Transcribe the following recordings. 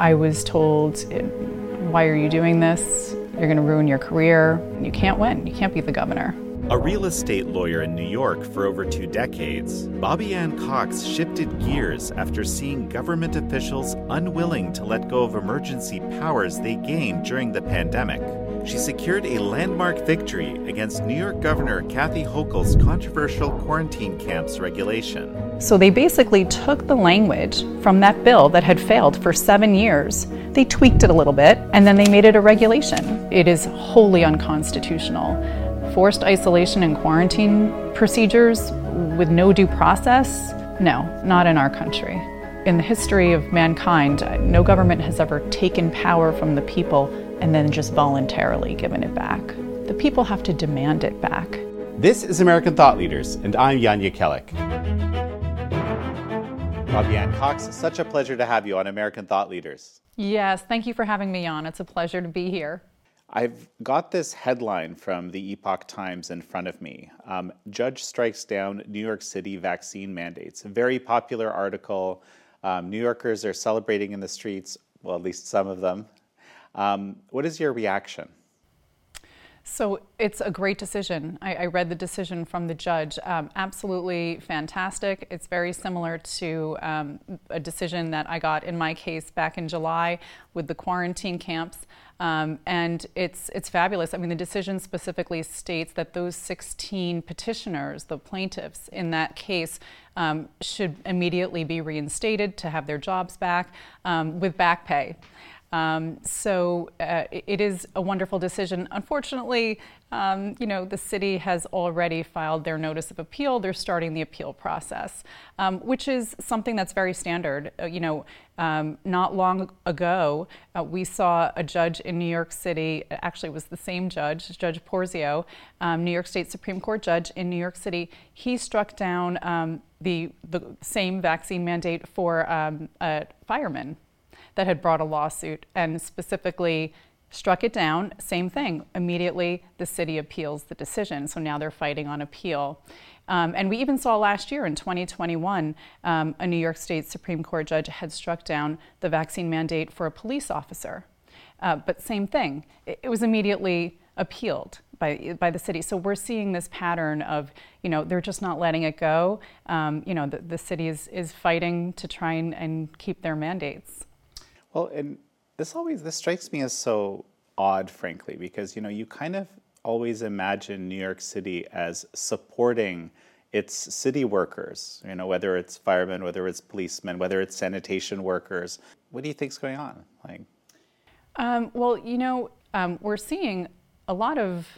I was told, why are you doing this? You're going to ruin your career. You can't win. You can't be the governor. A real estate lawyer in New York for over two decades, Bobbie Anne Cox shifted gears after seeing government officials unwilling to let go of emergency powers they gained during the pandemic. She secured a landmark victory against New York Governor Kathy Hochul's controversial quarantine camps regulation. So they basically took the language from that bill that had failed for seven years, they tweaked it a little bit, and then they made it a regulation. It is wholly unconstitutional forced isolation and quarantine procedures with no due process? No, not in our country. In the history of mankind, no government has ever taken power from the people and then just voluntarily given it back. The people have to demand it back. This is American Thought Leaders, and I'm Jan Jekielek. Bobbie Anne Cox, such a pleasure to have you on American Thought Leaders. Yes, thank you for having me on. It's a pleasure to be here. I've got this headline from the Epoch Times in front of me. Um, Judge strikes down New York City vaccine mandates. A very popular article. Um, New Yorkers are celebrating in the streets, well, at least some of them. Um, what is your reaction? So it's a great decision. I, I, read the decision from the judge. Um, absolutely fantastic. It's very similar to um, a decision that I got in my case back in July with the quarantine camps. Um, and it's, it's fabulous. I mean, the decision specifically states that those 16 petitioners, the plaintiffs in that case, um, should immediately be reinstated to have their jobs back um, with back pay. Um, so uh, it is a wonderful decision. Unfortunately, um, you know, the city has already filed their notice of appeal. They're starting the appeal process, um, which is something that's very standard. Uh, you know, um, not long ago, uh, we saw a judge in New York City, actually, it was the same judge, Judge Porzio, um, New York State Supreme Court judge in New York City. He struck down um, the, the same vaccine mandate for a fireman that had brought a lawsuit and specifically struck it down. Same thing. Immediately, the city appeals the decision. So now they're fighting on appeal. Um, and we even saw last year in 2021, um, a New York State Supreme Court judge had struck down the vaccine mandate for a police officer. Uh, but same thing, it, it, was immediately appealed by, by the city. So we're seeing this pattern of, you know, they're just not letting it go. Um, you know, the, the city is, is fighting to try and, and keep their mandates. Well, and this always this strikes me as so odd, frankly, because you know you kind of always imagine New York City as supporting its city workers. You know, whether it's firemen, whether it's policemen, whether it's sanitation workers. What do you think's going on? Like, um, well, you know, um, we're seeing a lot of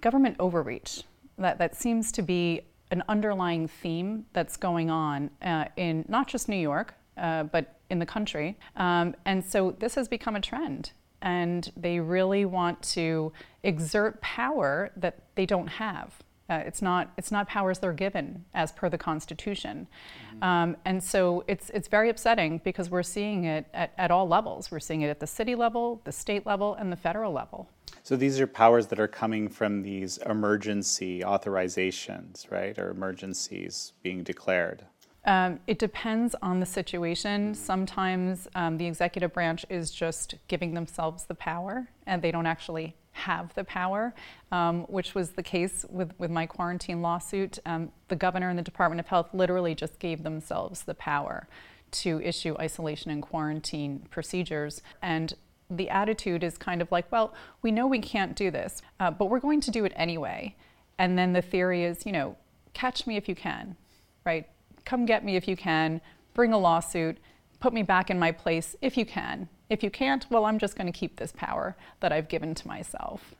government overreach. That that seems to be an underlying theme that's going on uh, in not just New York, uh, but in the country. Um, and so this has become a trend. And they really want to exert power that they don't have. Uh, it's not it's not powers they're given as per the Constitution, mm-hmm. um, and so it's it's very upsetting because we're seeing it at, at all levels. We're seeing it at the city level, the state level, and the federal level. So these are powers that are coming from these emergency authorizations, right, or emergencies being declared. Um, it depends on the situation. Sometimes um, the executive branch is just giving themselves the power and they don't actually have the power, um, which was the case with, with my quarantine lawsuit. Um, the governor and the Department of Health literally just gave themselves the power to issue isolation and quarantine procedures. And the attitude is kind of like, well, we know we can't do this, uh, but we're going to do it anyway. And then the theory is, you know, catch me if you can, right? Come get me if you can, bring a lawsuit, put me back in my place if you can. If you can't, well, I'm just going to keep this power that I've given to myself.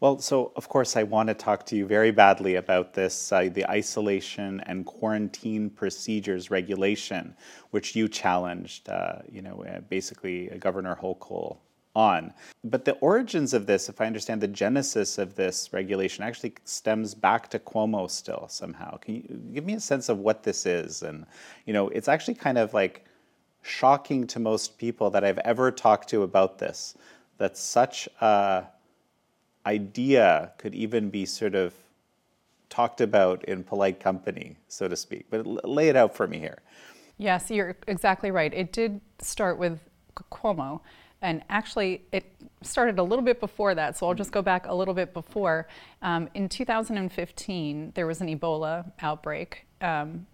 Well, so of course, I want to talk to you very badly about this uh, the isolation and quarantine procedures regulation, which you challenged, uh, you know, uh, basically Governor Hochul on. But the origins of this, if I understand the genesis of this regulation, actually stems back to Cuomo still somehow. Can you give me a sense of what this is? And, you know, it's actually kind of like shocking to most people that I've ever talked to about this, that such a idea could even be sort of talked about in polite company, so to speak. But lay it out for me here. Yes, you're exactly right. It did start with Cuomo. And actually, it started a little bit before that, so I'll just go back a little bit before. Um, in 2015, there was an Ebola outbreak. Um,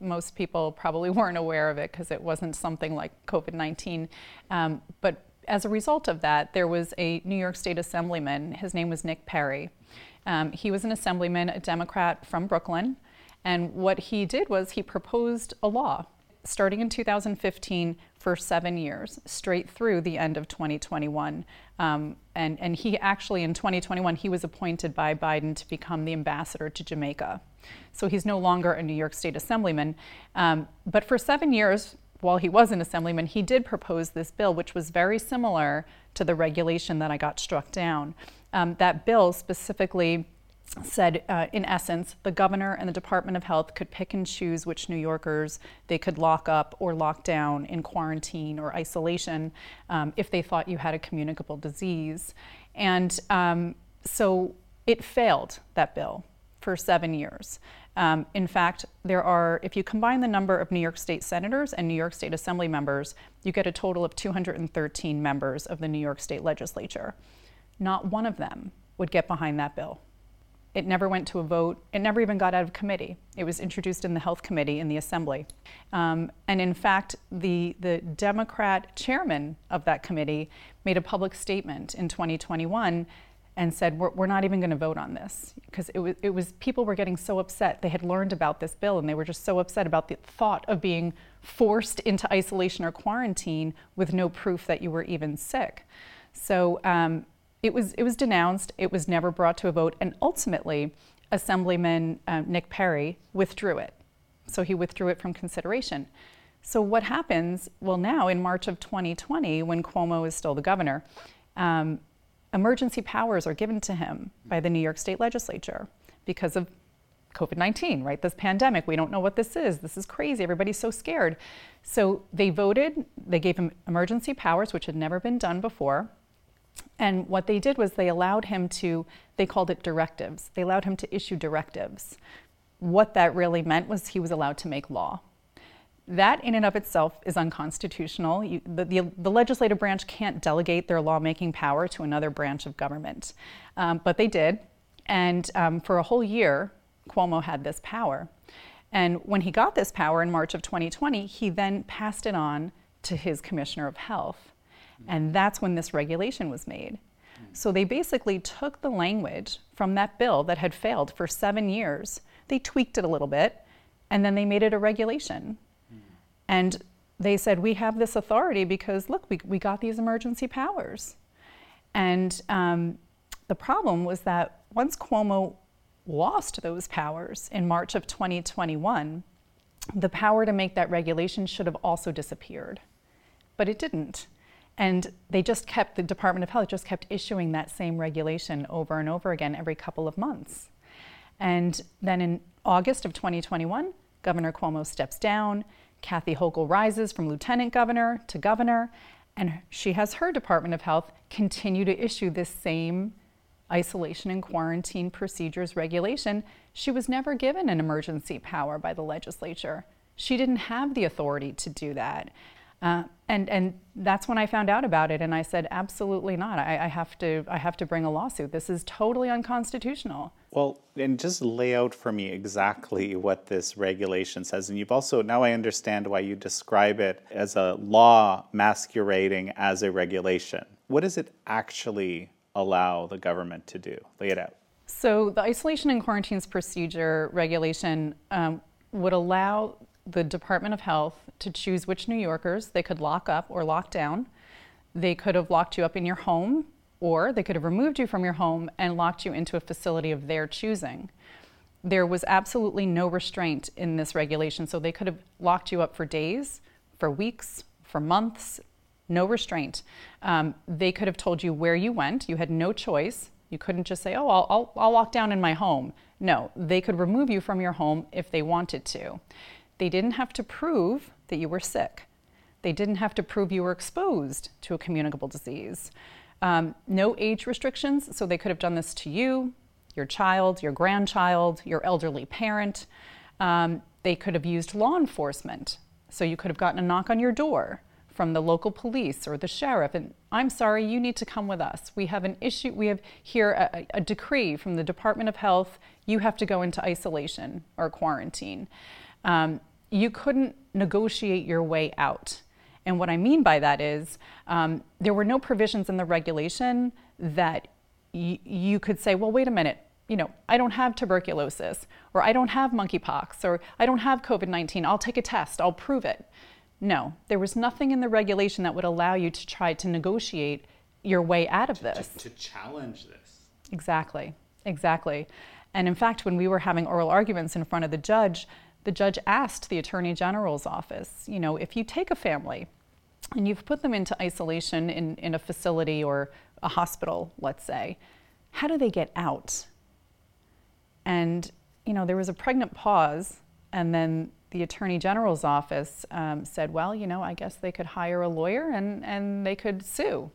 most people probably weren't aware of it because it wasn't something like COVID 19. Um, but as a result of that, there was a New York State Assemblyman. His name was Nick Perry. Um, he was an assemblyman, a Democrat from Brooklyn. And what he did was he proposed a law starting in 2015 for seven years, straight through the end of 2021. Um, and, and he actually, in 2021, he was appointed by Biden to become the ambassador to Jamaica. So he's no longer a New York State Assemblyman. Um, but for seven years, while he was an Assemblyman, he did propose this bill, which was very similar to the regulation that I got struck down. Um, that bill specifically said, uh, in essence, the governor and the Department of Health could pick and choose which New Yorkers they could lock up or lock down in quarantine or isolation um, if they thought you had a communicable disease. And um, so it failed, that bill, for seven years. Um, in fact, there are, if you combine the number of New York State senators and New York State Assembly members, you get a total of 213 members of the New York State legislature. Not one of them would get behind that bill. It never went to a vote. It never even got out of committee. It was introduced in the Health Committee in the Assembly. Um, and in fact, the, the Democrat chairman of that committee made a public statement in 2021 and said, We're, we're not even going to vote on this. Because it was, it was, people were getting so upset. They had learned about this bill and they were just so upset about the thought of being forced into isolation or quarantine with no proof that you were even sick. So, um, it was, it was denounced, it was never brought to a vote, and ultimately, Assemblyman uh, Nick Perry withdrew it. So he withdrew it from consideration. So what happens? Well, now in March of 2020, when Cuomo is still the governor, um, emergency powers are given to him by the New York State Legislature because of COVID 19, right? This pandemic, we don't know what this is. This is crazy. Everybody's so scared. So they voted, they gave him emergency powers, which had never been done before. And what they did was they allowed him to, they called it directives. They allowed him to issue directives. What that really meant was he was allowed to make law. That, in and of itself, is unconstitutional. You, the, the, the, legislative branch can't delegate their lawmaking power to another branch of government. Um, but they did. And um, for a whole year, Cuomo had this power. And when he got this power in March of 2020, he then passed it on to his commissioner of health. And that's when this regulation was made. So they basically took the language from that bill that had failed for seven years, they tweaked it a little bit, and then they made it a regulation. And they said, We have this authority because, look, we, we got these emergency powers. And um, the problem was that once Cuomo lost those powers in March of 2021, the power to make that regulation should have also disappeared. But it didn't. And they just kept, the Department of Health just kept issuing that same regulation over and over again every couple of months. And then in August of 2021, Governor Cuomo steps down. Kathy Hochul rises from lieutenant governor to governor, and she has her Department of Health continue to issue this same isolation and quarantine procedures regulation. She was never given an emergency power by the legislature. She didn't have the authority to do that. Uh, and and that's when I found out about it, and I said, absolutely not. I, I, have to I have to bring a lawsuit. This is totally unconstitutional. Well, and just lay out for me exactly what this regulation says. And you've also now I understand why you describe it as a law masquerading as a regulation. What does it actually allow the government to do? Lay it out. So the isolation and quarantines procedure regulation um, would allow the Department of Health to choose which New Yorkers they could lock up or lock down. They could have locked you up in your home, or they could have removed you from your home and locked you into a facility of their choosing. There was absolutely no restraint in this regulation, so they could have locked you up for days, for weeks, for months, no restraint. Um, they could have told you where you went. You had no choice. You couldn't just say, oh, I'll, I'll, I'll lock down in my home. No, they could remove you from your home if they wanted to. They didn't have to prove that you were sick. They didn't have to prove you were exposed to a communicable disease. Um, no age restrictions, so they could have done this to you, your child, your grandchild, your elderly parent. Um, they could have used law enforcement, so you could have gotten a knock on your door from the local police or the sheriff, and I'm sorry, you need to come with us. We have an issue, we have here a, a decree from the Department of Health, you have to go into isolation or quarantine. Um, you couldn't negotiate your way out. And what I mean by that is um, there were no provisions in the regulation that y- you could say, well, wait a minute, you know, I don't have tuberculosis, or I don't have monkeypox, or I don't have COVID 19. I'll take a test, I'll prove it. No, there was nothing in the regulation that would allow you to try to negotiate your way out of this. To, to challenge this. Exactly, exactly. And in fact, when we were having oral arguments in front of the judge, the judge asked the Attorney General's office, you know, if you take a family and you've put them into isolation in, in a facility or a hospital, let's say, how do they get out? And, you know, there was a pregnant pause, and then the Attorney General's office um, said, well, you know, I guess they could hire a lawyer and, and they could sue.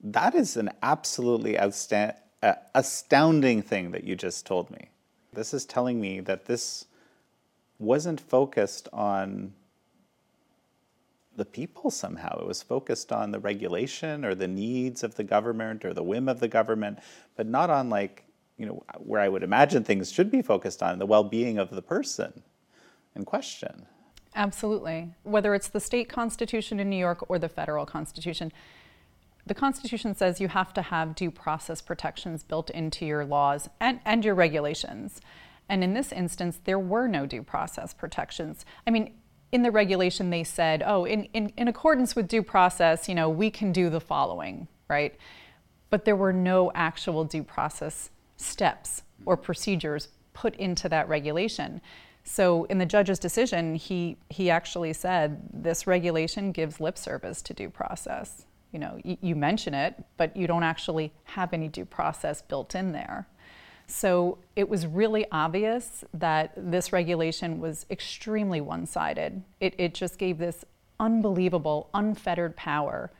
That is an absolutely outsta- uh, astounding thing that you just told me. This is telling me that this wasn't focused on the people somehow. It was focused on the regulation or the needs of the government or the whim of the government, but not on like, you know, where I would imagine things should be focused on the well being of the person in question. Absolutely. Whether it's the state constitution in New York or the federal constitution, the Constitution says you have to have due process protections built into your laws and, and your regulations. And in this instance, there were no due process protections. I mean, in the regulation, they said, oh, in, in, in accordance with due process, you know, we can do the following, right? But there were no actual due process steps or procedures put into that regulation. So in the judge's decision, he, he actually said this regulation gives lip service to due process. You know, y- you mention it, but you don't actually have any due process built in there. So it was really obvious that this regulation was extremely one sided. It, it just gave this unbelievable, unfettered power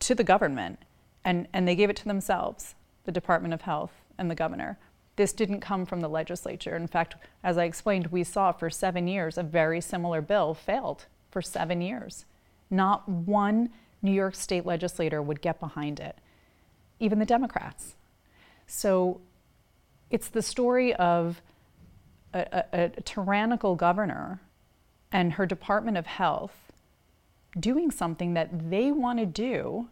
to the government, and, and they gave it to themselves, the Department of Health and the governor. This didn't come from the legislature. In fact, as I explained, we saw for seven years a very similar bill failed for seven years. Not one New York state legislator would get behind it, even the Democrats. So it's the story of a, a, a tyrannical governor and her Department of Health doing something that they want to do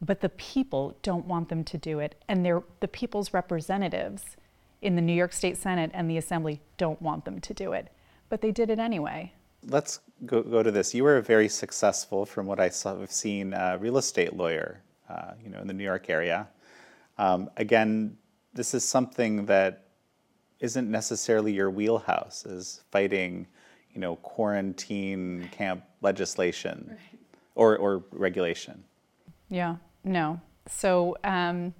but the people don't want them to do it. And they're, the people's representatives in the New York State Senate and the Assembly don't want them to do it. But they did it anyway. Let's go, go to this. You were a very successful, from what I have seen, uh, real estate lawyer, uh, you know, in the New York area. Um, again, this is something that isn't necessarily your wheelhouse, is fighting, you know, quarantine camp legislation right. or, or regulation. Yeah, no. So um,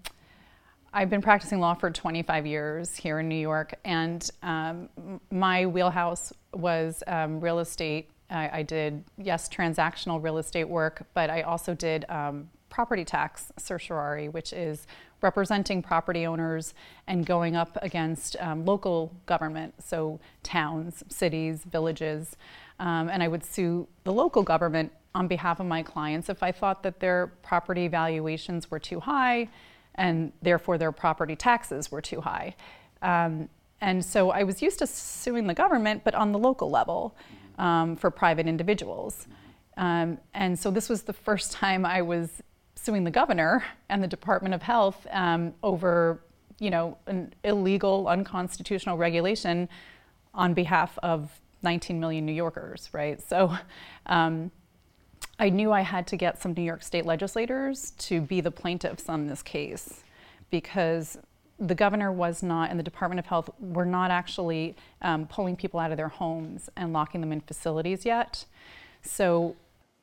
I've been practicing law for 25 years here in New York, and um, my wheelhouse was um, real estate. I, I, did, yes, transactional real estate work, but I also did um, property tax certiorari, which is representing property owners and going up against um, local government, so towns, cities, villages. Um, and I would sue the local government on behalf of my clients if I thought that their property valuations were too high and therefore their property taxes were too high. Um, and so I was used to suing the government, but on the local level um, for private individuals. Um, and so this was the first time I was suing the governor and the Department of Health um, over, you know, an illegal, unconstitutional regulation on behalf of 19 million New Yorkers, right? So um, I knew I had to get some New York state legislators to be the plaintiffs on this case because the governor was not, and the Department of Health were not actually um, pulling people out of their homes and locking them in facilities yet. So,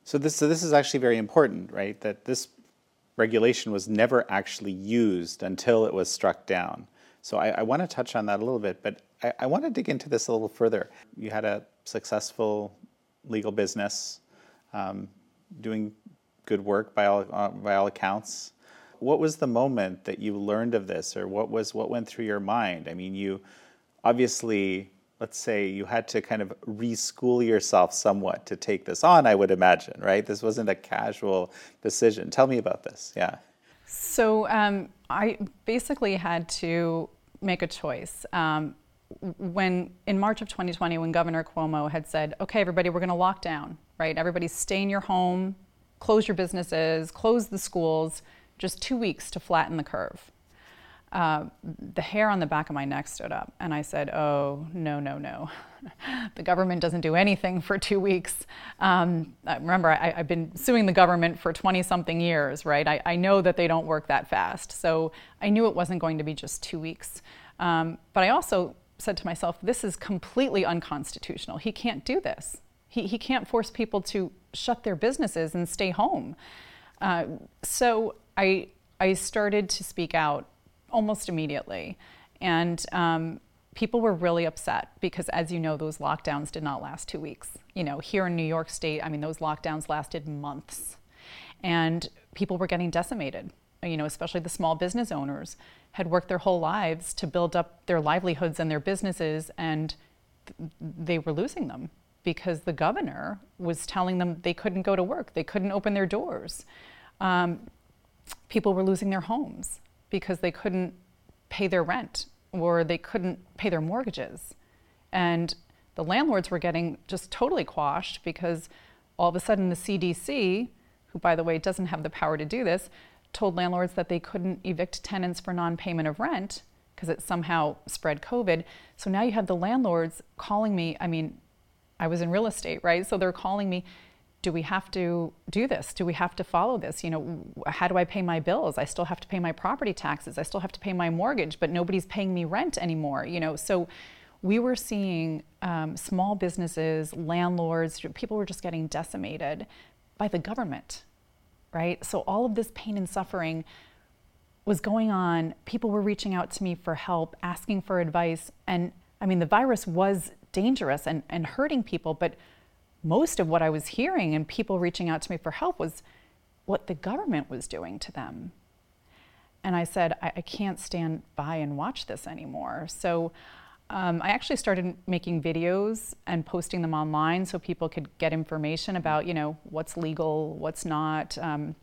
so this, so this is actually very important, right? That this regulation was never actually used until it was struck down. So I, I want to touch on that a little bit, but I, I want to dig into this a little further. You had a successful legal business um, doing good work by all, uh, by all accounts. What was the moment that you learned of this, or what was what went through your mind? I mean, you obviously let's say you had to kind of reschool yourself somewhat to take this on, I would imagine, right? This wasn't a casual decision. Tell me about this. Yeah. So um, I basically had to make a choice. Um, when in March of 2020, when Governor Cuomo had said, "Okay, everybody, we're going to lock down, right? Everybody, stay in your home, close your businesses, close the schools, just two weeks to flatten the curve." Uh, the hair on the back of my neck stood up, and I said, "Oh no, no, no! the government doesn't do anything for two weeks." Um, remember, I, have been suing the government for 20-something years, right? I, I, know that they don't work that fast, so I knew it wasn't going to be just two weeks. Um, but I also said to myself, "This is completely unconstitutional. He can't do this. He he can't force people to shut their businesses and stay home." Uh, so I I started to speak out almost immediately. And um, people were really upset because, as you know, those lockdowns did not last two weeks. You know, here in New York State, I mean, those lockdowns lasted months. And people were getting decimated, you know, especially the small business owners had worked their whole lives to build up their livelihoods and their businesses, and th- they were losing them because the governor was telling them they couldn't go to work, they couldn't open their doors. Um, people were losing their homes because they couldn't pay their rent or they couldn't pay their mortgages. And the landlords were getting just totally quashed because all of a sudden the CDC, who by the way doesn't have the power to do this, told landlords that they couldn't evict tenants for non payment of rent because it somehow spread COVID. So now you have the landlords calling me. I mean, I was in real estate, right? So they're calling me, do we have to do this? Do we have to follow this? You know, how do I pay my bills? I still have to pay my property taxes. I still have to pay my mortgage, but nobody's paying me rent anymore. You know, so we were seeing um, small businesses, landlords, people were just getting decimated by the government, right? So all of this pain and suffering was going on. People were reaching out to me for help, asking for advice, and I mean, the virus was dangerous and, and hurting people, but most of what I was hearing and people reaching out to me for help was what the government was doing to them. And I said, I, I can't stand by and watch this anymore. So um, I actually started making videos and posting them online so people could get information about, you know, what's legal, what's not. Um,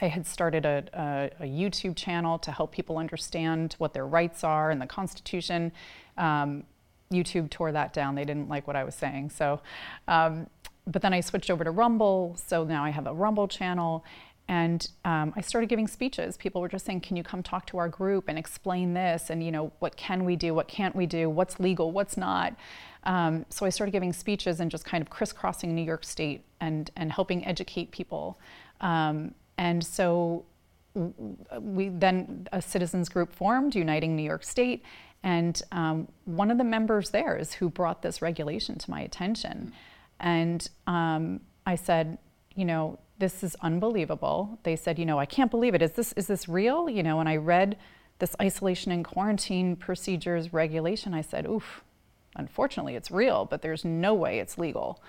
I had started a, a, a, YouTube channel to help people understand what their rights are in the Constitution. Um, YouTube tore that down. They didn't like what I was saying. So, um, but then I switched over to Rumble. So now I have a Rumble channel. And um, I started giving speeches. People were just saying, "Can you come talk to our group and explain this? And you know, what can we do? What can't we do? What's legal? What's not?" Um, so I started giving speeches and just kind of crisscrossing New York State and and helping educate people. Um, and so we then a citizens group formed, Uniting New York State, and um, one of the members there is who brought this regulation to my attention. And um, I said, you know, this is unbelievable. They said, you know, I can't believe it. Is this is this real? You know, and I read this isolation and quarantine procedures regulation. I said, oof, unfortunately, it's real, but there's no way it's legal.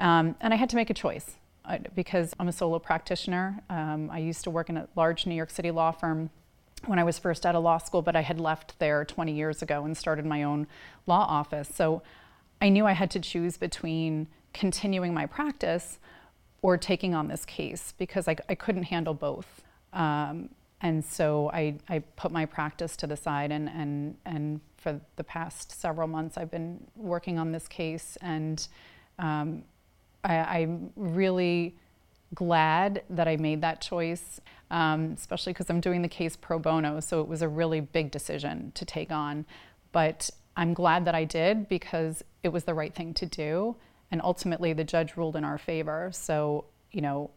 Um, and I had to make a choice uh, because I'm a solo practitioner. Um, I used to work in a large New York City law firm when I was first out of law school, but I had left there 20 years ago and started my own law office. So I knew I had to choose between continuing my practice or taking on this case because I, I couldn't handle both. Um, and so I, I put my practice to the side and, and, and for the past several months I've been working on this case and um, I, I'm really glad that I made that choice, um, especially because I'm doing the case pro bono. So it was a really big decision to take on. But I'm glad that I did because it was the right thing to do. And ultimately, the judge ruled in our favor. So, you know,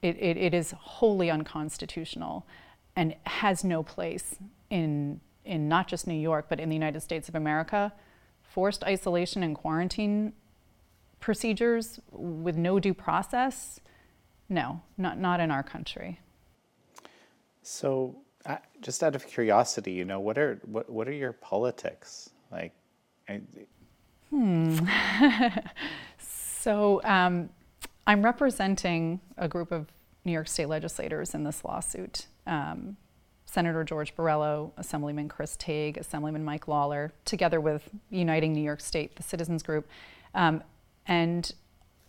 it, it, it is wholly unconstitutional and has no place in, in not just New York, but in the United States of America. Forced isolation and quarantine procedures with no due process no, not, not in our country. So, just out of curiosity, you know, what are what, what are your politics like? I, hmm. so, um, I'm representing a group of New York State legislators in this lawsuit. Um, Senator George Borrello, Assemblyman Chris Tague, Assemblyman Mike Lawler, together with Uniting New York State, the citizens group. Um, and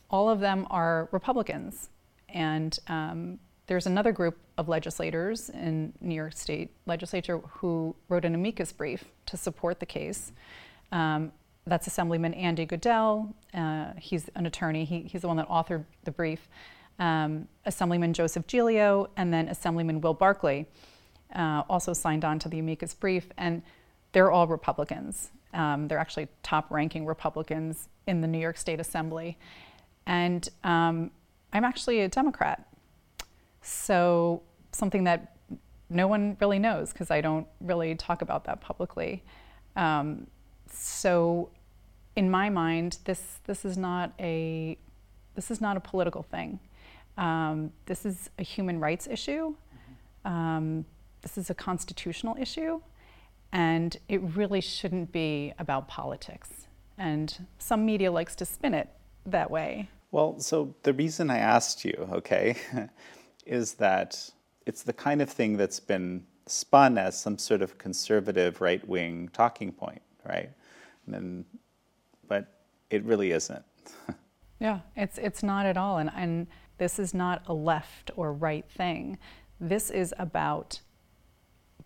all of them are Republicans. And um, there's another group of legislators in New York State legislature who wrote an amicus brief to support the case. Um, that's Assemblyman Andy Goodell. Uh, he's an attorney. He, he's the one that authored the brief. Um, Assemblyman Joseph Giglio, and then Assemblyman Will Barclay uh, also signed on to the amicus brief. And they're all Republicans. Um, they're actually top ranking Republicans in the New York State Assembly. And um, I'm actually a Democrat. So, something that no one really knows because I don't really talk about that publicly. Um, so, in my mind, this this is not a this is not a political thing. Um, this is a human rights issue. Um, this is a constitutional issue, and it really shouldn't be about politics. And some media likes to spin it that way. Well, so the reason I asked you, okay, is that it's the kind of thing that's been spun as some sort of conservative right wing talking point, right? And but it really isn't. yeah, it's it's not at all, and and this is not a left or right thing. This is about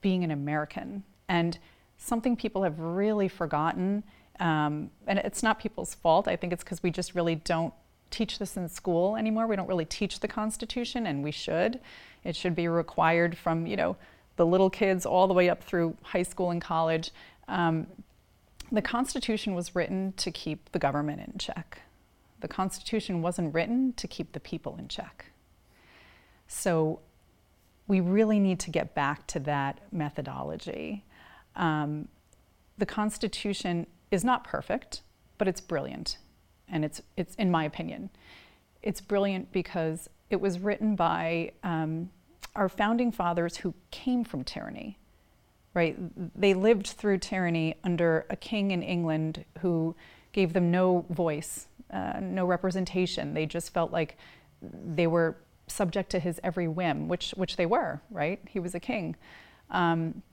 being an American and something people have really forgotten. Um, and it's not people's fault. I think it's because we just really don't teach this in school anymore. We don't really teach the Constitution, and we should. It should be required from you know the little kids all the way up through high school and college. Um, the Constitution was written to keep the government in check. The Constitution wasn't written to keep the people in check. So we really need to get back to that methodology. Um, the Constitution is not perfect, but it's brilliant. And it's, it's in my opinion, it's brilliant because it was written by um, our founding fathers who came from tyranny right? They lived through tyranny under a king in England who gave them no voice, uh, no representation. They just felt like they were subject to his every whim, which, which they were, right? He was a king. Um,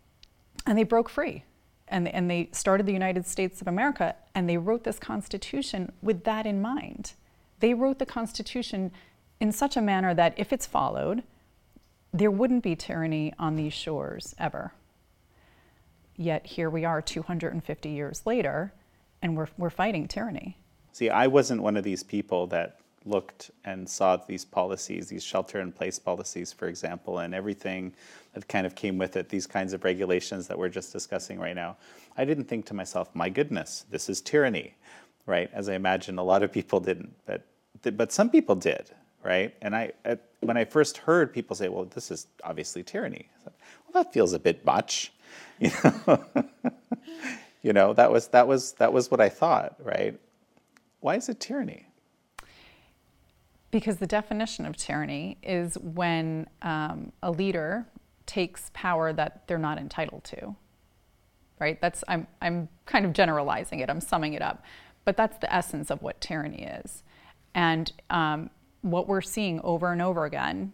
and they broke free. And, and they started the United States of America, and they wrote this Constitution with that in mind. They wrote the Constitution in such a manner that if it's followed, there wouldn't be tyranny on these shores ever. Yet here we are 250 years later, and we're, we're fighting tyranny. See, I wasn't one of these people that looked and saw these policies, these shelter in place policies, for example, and everything that kind of came with it, these kinds of regulations that we're just discussing right now. I didn't think to myself, my goodness, this is tyranny, right? As I imagine a lot of people didn't, but, but some people did, right? And I, when I first heard people say, well, this is obviously tyranny, thought, well, that feels a bit much. You know, you know that was that was that was what I thought, right? Why is it tyranny? Because the definition of tyranny is when um, a leader takes power that they're not entitled to. Right? That's I'm I'm kind of generalizing it. I'm summing it up, but that's the essence of what tyranny is, and um, what we're seeing over and over again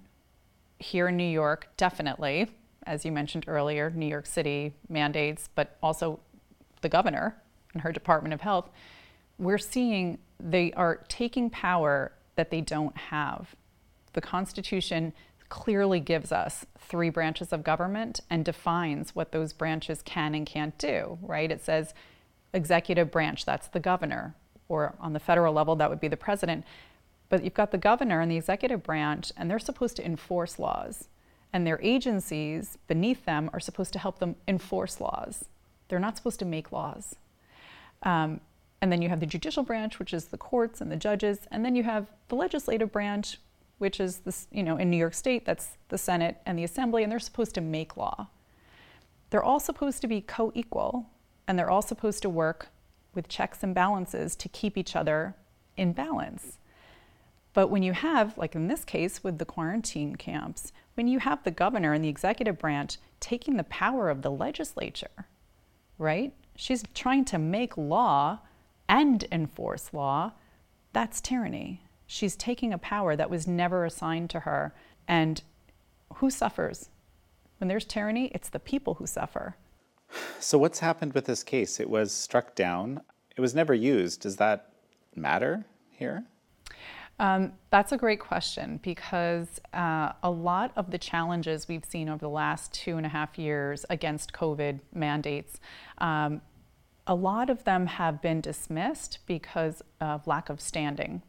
here in New York, definitely, as you mentioned earlier, New York City mandates, but also the governor and her Department of Health, we're seeing they are taking power that they don't have. The Constitution clearly gives us three branches of government and defines what those branches can and can't do, right? It says executive branch, that's the governor, or on the federal level, that would be the president. But you've got the governor and the executive branch, and they're supposed to enforce laws and their agencies beneath them are supposed to help them enforce laws. They're not supposed to make laws. Um, and then you have the judicial branch, which is the courts and the judges, and then you have the legislative branch, which is this, you know, in New York State, that's the Senate and the Assembly, and they're supposed to make law. They're all supposed to be co-equal, and they're all supposed to work with checks and balances to keep each other in balance. But when you have, like in this case with the quarantine camps, when you have the governor and the executive branch taking the power of the legislature, right? She's trying to make law and enforce law. That's tyranny. She's taking a power that was never assigned to her. And who suffers? When there's tyranny, it's the people who suffer. So, what's happened with this case? It was struck down, it was never used. Does that matter here? Um, that's a great question because uh, a lot of the challenges we've seen over the last two and a half years against COVID mandates, um, a lot of them have been dismissed because of lack of standing.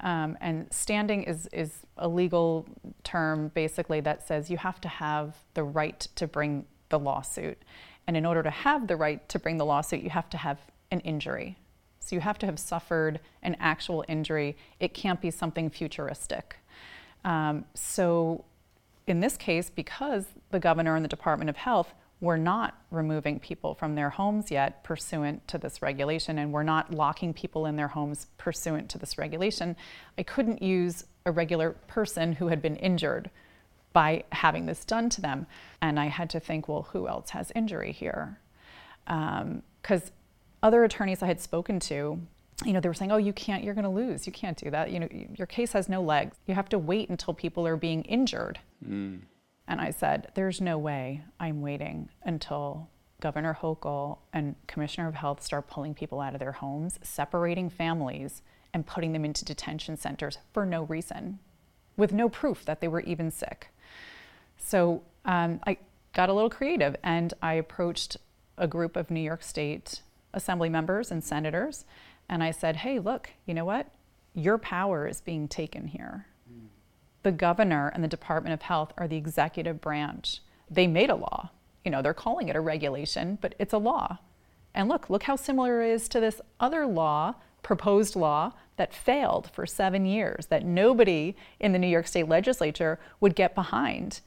Um, and standing is, is a legal term basically that says you have to have the right to bring the lawsuit. And in order to have the right to bring the lawsuit, you have to have an injury. So you have to have suffered an actual injury. It can't be something futuristic. Um, so in this case, because the governor and the Department of Health were not removing people from their homes yet pursuant to this regulation, and we're not locking people in their homes pursuant to this regulation, I couldn't use a regular person who had been injured by having this done to them. And I had to think, well, who else has injury here? Because um, other attorneys I had spoken to, you know, they were saying, "Oh, you can't. You're going to lose. You can't do that. You know, your case has no legs. You have to wait until people are being injured." Mm. And I said, "There's no way I'm waiting until Governor Hochul and Commissioner of Health start pulling people out of their homes, separating families, and putting them into detention centers for no reason, with no proof that they were even sick." So um, I got a little creative, and I approached a group of New York State assembly members and senators. And I said, hey, look, you know what? Your power is being taken here. The governor and the Department of Health are the executive branch. They made a law. You know, they're calling it a regulation, but it's a law. And look, look how similar it is to this other law, proposed law, that failed for seven years, that nobody in the New York State legislature would get behind.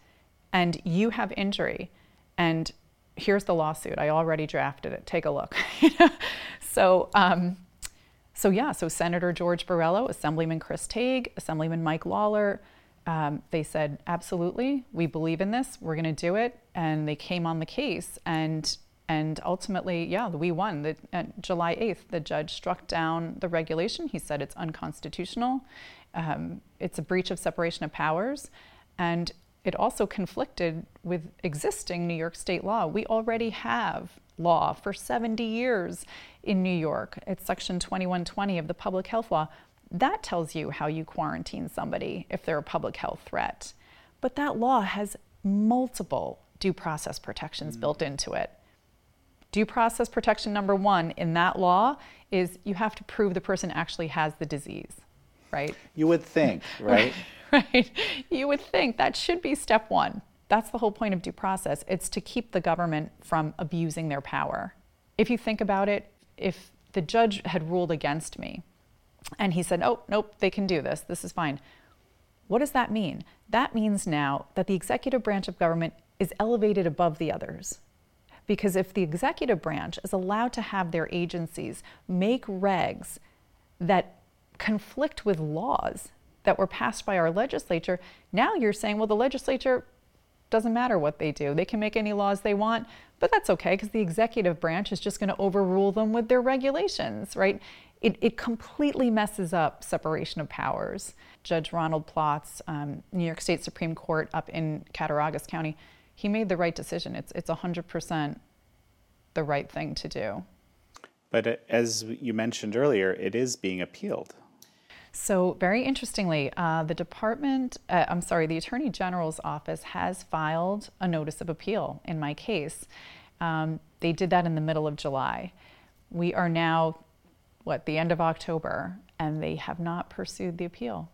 And you have injury. And here's the lawsuit. I already drafted it. Take a look. so, um, so yeah, so Senator George Borrello, Assemblyman Chris Tague, Assemblyman Mike Lawler, um, they said, absolutely, we believe in this. We're going to do it. And they came on the case. And, and ultimately, yeah, we won. The, July 8th, the judge struck down the regulation. He said it's unconstitutional. Um, it's a breach of separation of powers. And it also conflicted with existing New York state law. We already have law for 70 years in New York. It's Section 2120 of the Public Health Law. That tells you how you quarantine somebody if they're a public health threat. But that law has multiple due process protections mm. built into it. Due process protection number one in that law is you have to prove the person actually has the disease, right? You would think, right? right? You would think that should be step one. That's the whole point of due process. It's to keep the government from abusing their power. If you think about it, if the judge had ruled against me and he said, oh, nope, they can do this, this is fine. What does that mean? That means now that the executive branch of government is elevated above the others. Because if the executive branch is allowed to have their agencies make regs that conflict with laws that were passed by our legislature, now you're saying, well, the legislature doesn't matter what they do. They can make any laws they want, but that's okay because the executive branch is just going to overrule them with their regulations, right? It, it completely messes up separation of powers. Judge Ronald Ploetz, um, New York State Supreme Court up in Cattaraugus County, he made the right decision. It's, it's 100% the right thing to do. But uh, as you mentioned earlier, it is being appealed. So, very interestingly, uh, the department, uh, I'm sorry, the Attorney General's office has filed a notice of appeal in my case. Um, they did that in the middle of July. We are now, what, the end of October, and they have not pursued the appeal.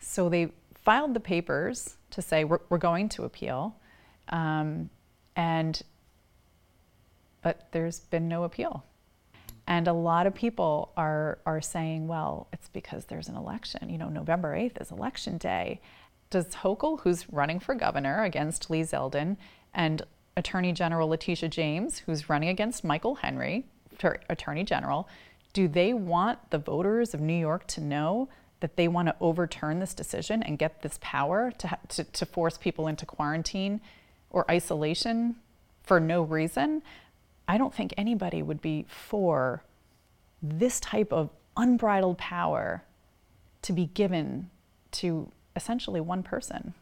So, they filed the papers to say we're, we're going to appeal, um, and but there's been no appeal. And a lot of people are, are saying, well, it's because there's an election. You know, November 8th is election day. Does Hochul, who's running for governor against Lee Zeldin, and Attorney General Letitia James, who's running against Michael Henry, Attorney General, do they want the voters of New York to know that they want to overturn this decision and get this power to, to, to force people into quarantine or isolation for no reason? I don't think anybody would be for this type of unbridled power to be given to essentially one person,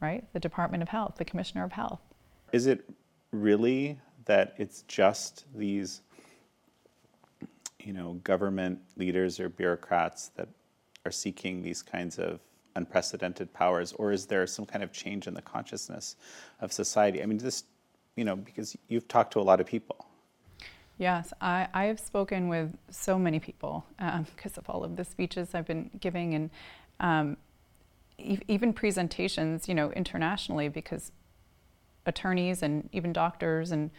right? The Department of Health, the Commissioner of Health. Is it really that it's just these, you know, government leaders or bureaucrats that are seeking these kinds of unprecedented powers, or is there some kind of change in the consciousness of society? I mean, this, you know, because you've talked to a lot of people. Yes, I, I have spoken with so many people because um, of all of the speeches I've been giving and um, e- even presentations, you know, internationally because attorneys and even doctors and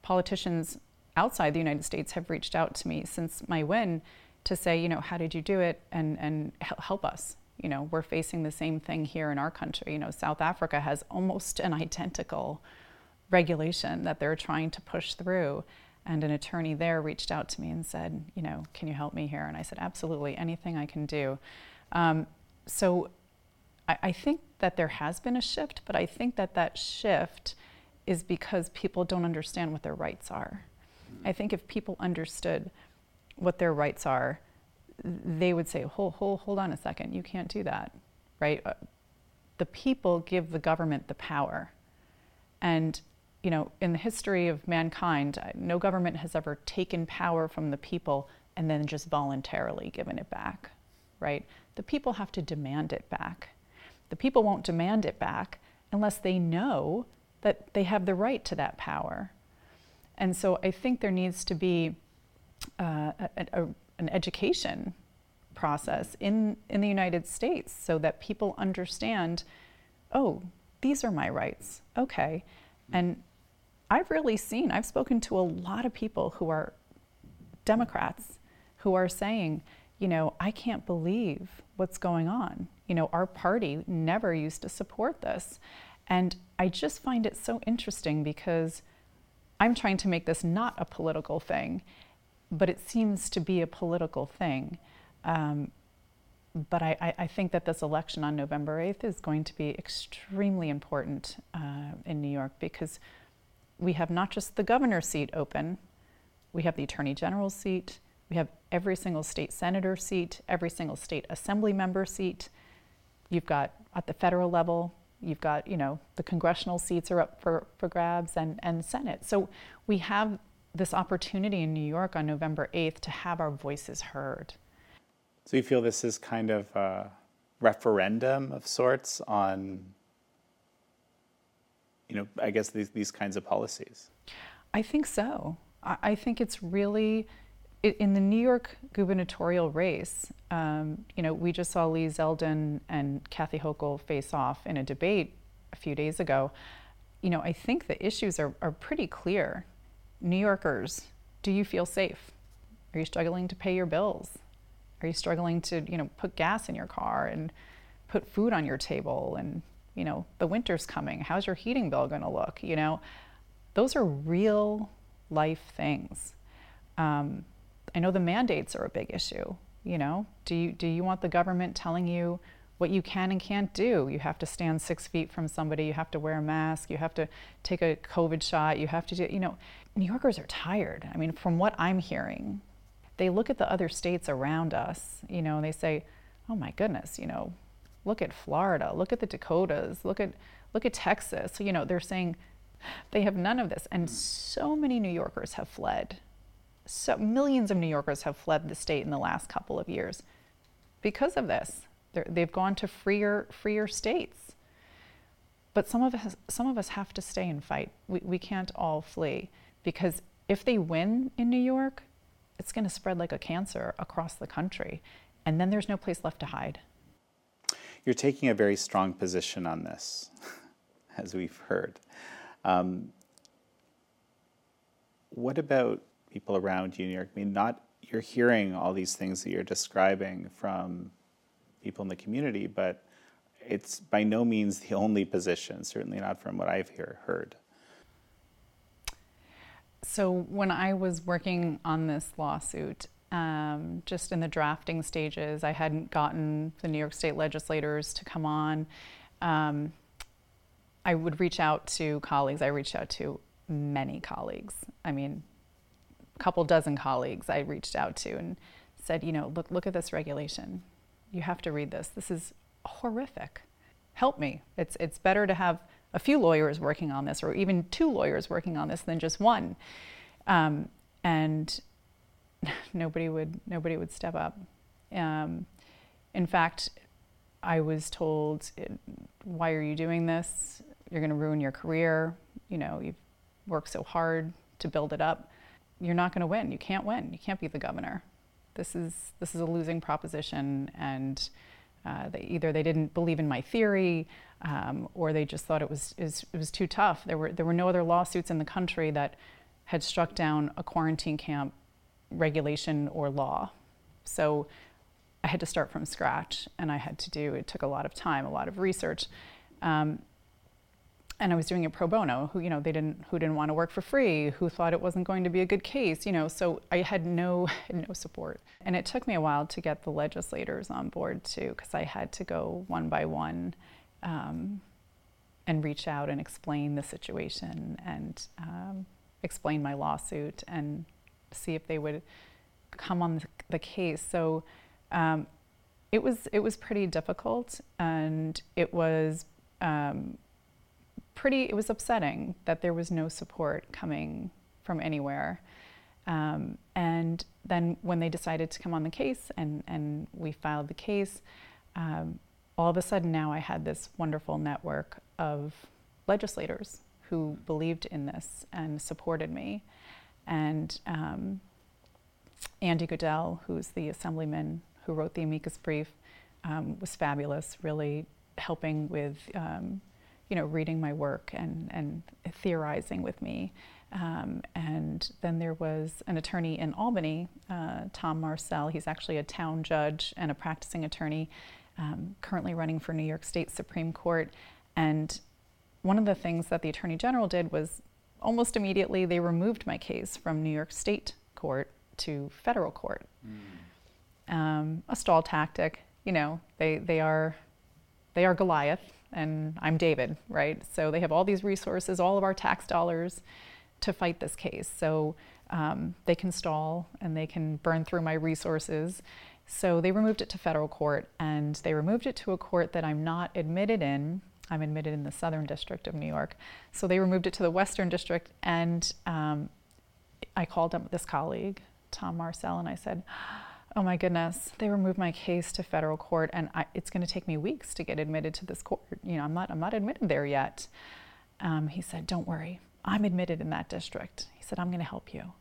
politicians outside the United States have reached out to me since my win to say, you know, how did you do it and, and help us. You know, we're facing the same thing here in our country. You know, South Africa has almost an identical regulation that they're trying to push through. And an attorney there reached out to me and said, you know, can you help me here? And I said, absolutely, anything I can do. Um, so I, I think that there has been a shift, but I think that that shift is because people don't understand what their rights are. I think if people understood what their rights are, they would say, hold, hold, hold on a second, you can't do that, right? Uh, the people give the government the power. And, you know, in the history of mankind, uh, no government has ever taken power from the people and then just voluntarily given it back, right? The people have to demand it back. The people won't demand it back unless they know that they have the right to that power. And so I think there needs to be uh, a, a, an education process in, in the United States so that people understand oh, these are my rights. Okay. And I've really seen, I've spoken to a lot of people who are Democrats who are saying, you know, I can't believe what's going on. You know, our party never used to support this. And I just find it so interesting because I'm trying to make this not a political thing, but it seems to be a political thing. Um, but I, I, think that this election on November 8th is going to be extremely important uh, in New York because we have not just the governor's seat open, we have the attorney general's seat, we have every single state senator seat, every single state assembly member seat. You've got at the federal level, you've got, you know, the congressional seats are up for, for grabs and, and Senate. So we have this opportunity in New York on November 8th to have our voices heard. So you feel this is kind of a referendum of sorts on, you know, I guess these, these kinds of policies? I think so. I, I think it's really in the New York gubernatorial race, um, you know, we just saw Lee Zeldin and Kathy Hochul face off in a debate a few days ago. You know, I think the issues are, are pretty clear. New Yorkers, do you feel safe? Are you struggling to pay your bills? Are you struggling to, you know, put gas in your car and put food on your table? And, you know, the winter's coming. How's your heating bill going to look? You know, those are real life things. Um, I know the mandates are a big issue. You know, do you do you want the government telling you what you can and can't do? You have to stand six feet from somebody. You have to wear a mask. You have to take a COVID shot. You have to do. You know, New Yorkers are tired. I mean, from what I'm hearing, they look at the other states around us. You know, and they say, "Oh my goodness," you know, look at Florida. Look at the Dakotas. Look at look at Texas. So, you know, they're saying they have none of this, and so many New Yorkers have fled so millions of New Yorkers have fled the state in the last couple of years because of this. they they've gone to freer, freer states. But some of us, some of us have to stay and fight. We, we can't all flee because if they win in New York, it's going to spread like a cancer across the country. And then there's no place left to hide. You're taking a very strong position on this, as we've heard. Um, what about people around you in New York. I mean, not you're hearing all these things that you're describing from people in the community, but it's by no means the only position, certainly not from what I've hear, heard. So, when I was working on this lawsuit, um, just in the drafting stages, I hadn't gotten the New York State legislators to come on. Um, I would reach out to colleagues. I reached out to many colleagues. I mean, couple dozen colleagues I reached out to and said, you know, look, look at this regulation. You have to read this. This is horrific. help me. It's, it's better to have a few lawyers working on this or even two lawyers working on this than just one. Um, and nobody would, nobody would step up. Um, in fact, I was told, why are you doing this? You're going to ruin your career. You know, you've worked so hard to build it up. You're not going to win. You can't win. You can't be the governor. This is, this is a losing proposition. And uh, they, either they didn't believe in my theory um, or they just thought it was, it was too tough. There were, there were no other lawsuits in the country that had struck down a quarantine camp regulation or law. So I had to start from scratch and I had to do, it took a lot of time, a lot of research. Um, and I was doing it pro bono, who, you know, they didn't, who didn't want to work for free, who thought it wasn't going to be a good case, you know, so I had no, no support. And it took me a while to get the legislators on board too, because I had to go one by one um, and reach out and explain the situation and um, explain my lawsuit and see if they would come on the case. So um, it was it was pretty difficult, and it was um, pretty. It was upsetting that there was no support coming from anywhere. Um, and then when they decided to come on the case and, and we filed the case, um, all of a sudden now I had this wonderful network of legislators who believed in this and supported me. And um, Andy Goodell, who's the assemblyman who wrote the amicus brief, um, was fabulous, really helping with, um, you know, reading my work and, and theorizing with me. Um, and then there was an attorney in Albany, uh, Tom Marcelle. He's actually a town judge and a practicing attorney, um, currently running for New York State Supreme Court. And one of the things that the Attorney General did was almost immediately they removed my case from New York State Court to federal court. Mm um, a stall tactic. You know, they, they, are, they are Goliath and I'm David, right? So they have all these resources, all of our tax dollars to fight this case. So um, they can stall and they can burn through my resources. So they removed it to federal court and they removed it to a court that I'm not admitted in. I'm admitted in the Southern District of New York. So they removed it to the Western District and um, I called up this colleague, Tom Marcelle, and I said, oh my goodness, they removed my case to federal court and I, it's going to take me weeks to get admitted to this court. You know, I'm not, I'm not admitted there yet. Um, he said, don't worry, I'm admitted in that district. He said, I'm going to help you.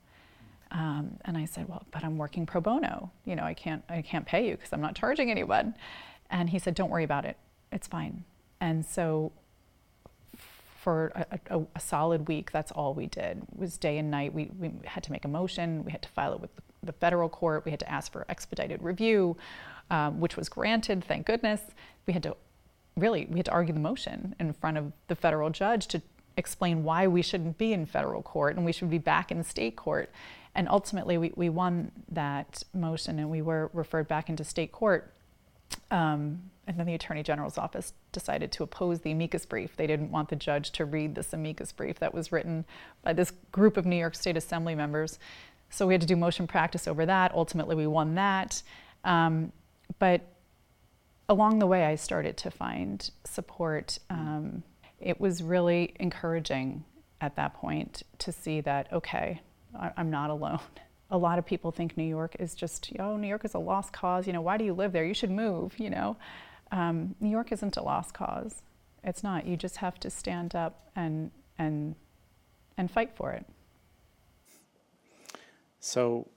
Um, and I said, well, but I'm working pro bono. You know, I can't, I can't pay you because I'm not charging anyone. And he said, don't worry about it. It's fine. And so for a, a, a, solid week, that's all we did was day and night. We, we had to make a motion. We had to file it with the federal court. We had to ask for expedited review, um, which was granted, thank goodness. We had to really, we had to argue the motion in front of the federal judge to explain why we shouldn't be in federal court and we should be back in state court. And ultimately, we, we won that motion and we were referred back into state court. Um, and then the Attorney General's office decided to oppose the amicus brief. They didn't want the judge to read this amicus brief that was written by this group of New York State Assembly members. So we had to do motion practice over that. Ultimately, we won that. Um, but along the way, I started to find support. Um, it was really encouraging at that point to see that, okay, I, am not alone. A lot of people think New York is just, oh, New York is a lost cause. You know, why do you live there? You should move, you know. Um, New York isn't a lost cause. It's not. You just have to stand up and, and, and fight for it. So,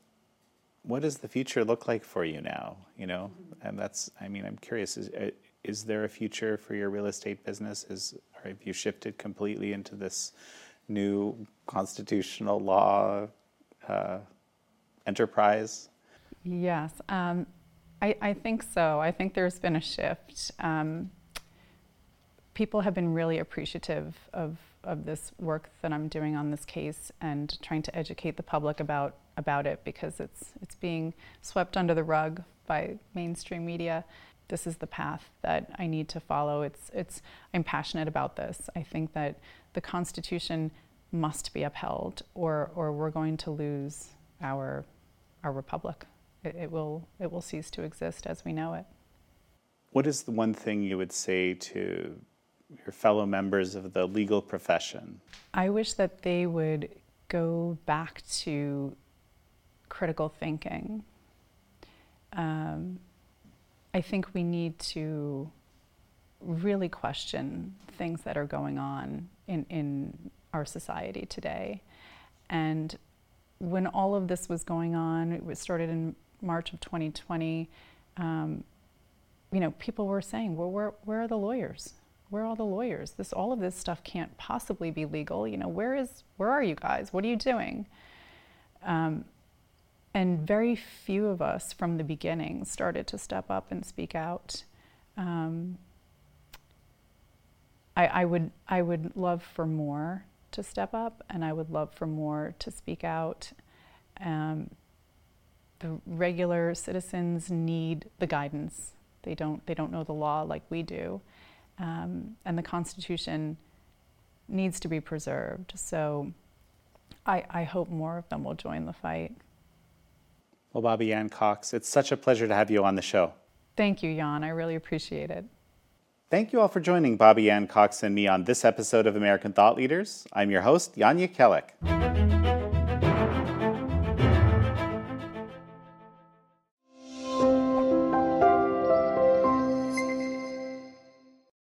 what does the future look like for you now? You know, and that's, I mean, I'm curious, is, uh, is there a future for your real estate business? Is, or have you shifted completely into this new constitutional law uh, enterprise? Yes, um, I, I, think so. I think there's been a shift. Um, people have been really appreciative of, of this work that I'm doing on this case and trying to educate the public about about it because it's, it's being swept under the rug by mainstream media. This is the path that I need to follow. It's, it's, I'm passionate about this. I think that the Constitution must be upheld or, or we're going to lose our, our republic. It, it, will, it will cease to exist as we know it. What is the one thing you would say to your fellow members of the legal profession? I wish that they would go back to critical thinking. Um, I think we need to really question things that are going on in, in our society today. And when all of this was going on, it was started in March of 2020. Um, you know, people were saying, "Well, where where are the lawyers? Where are all the lawyers? This all of this stuff can't possibly be legal. You know, where is where are you guys? What are you doing?" Um, and very few of us from the beginning started to step up and speak out. Um, I, I would I would love for more to step up, and I would love for more to speak out. Um, the regular citizens need the guidance. They don't they don't know the law like we do, um, and the Constitution needs to be preserved. So, I, I hope more of them will join the fight. Well, Bobbie Anne Cox, it's such a pleasure to have you on the show. Thank you, Jan. I really appreciate it. Thank you all for joining Bobbie Anne Cox and me on this episode of American Thought Leaders. I'm your host, Jan Jekielek.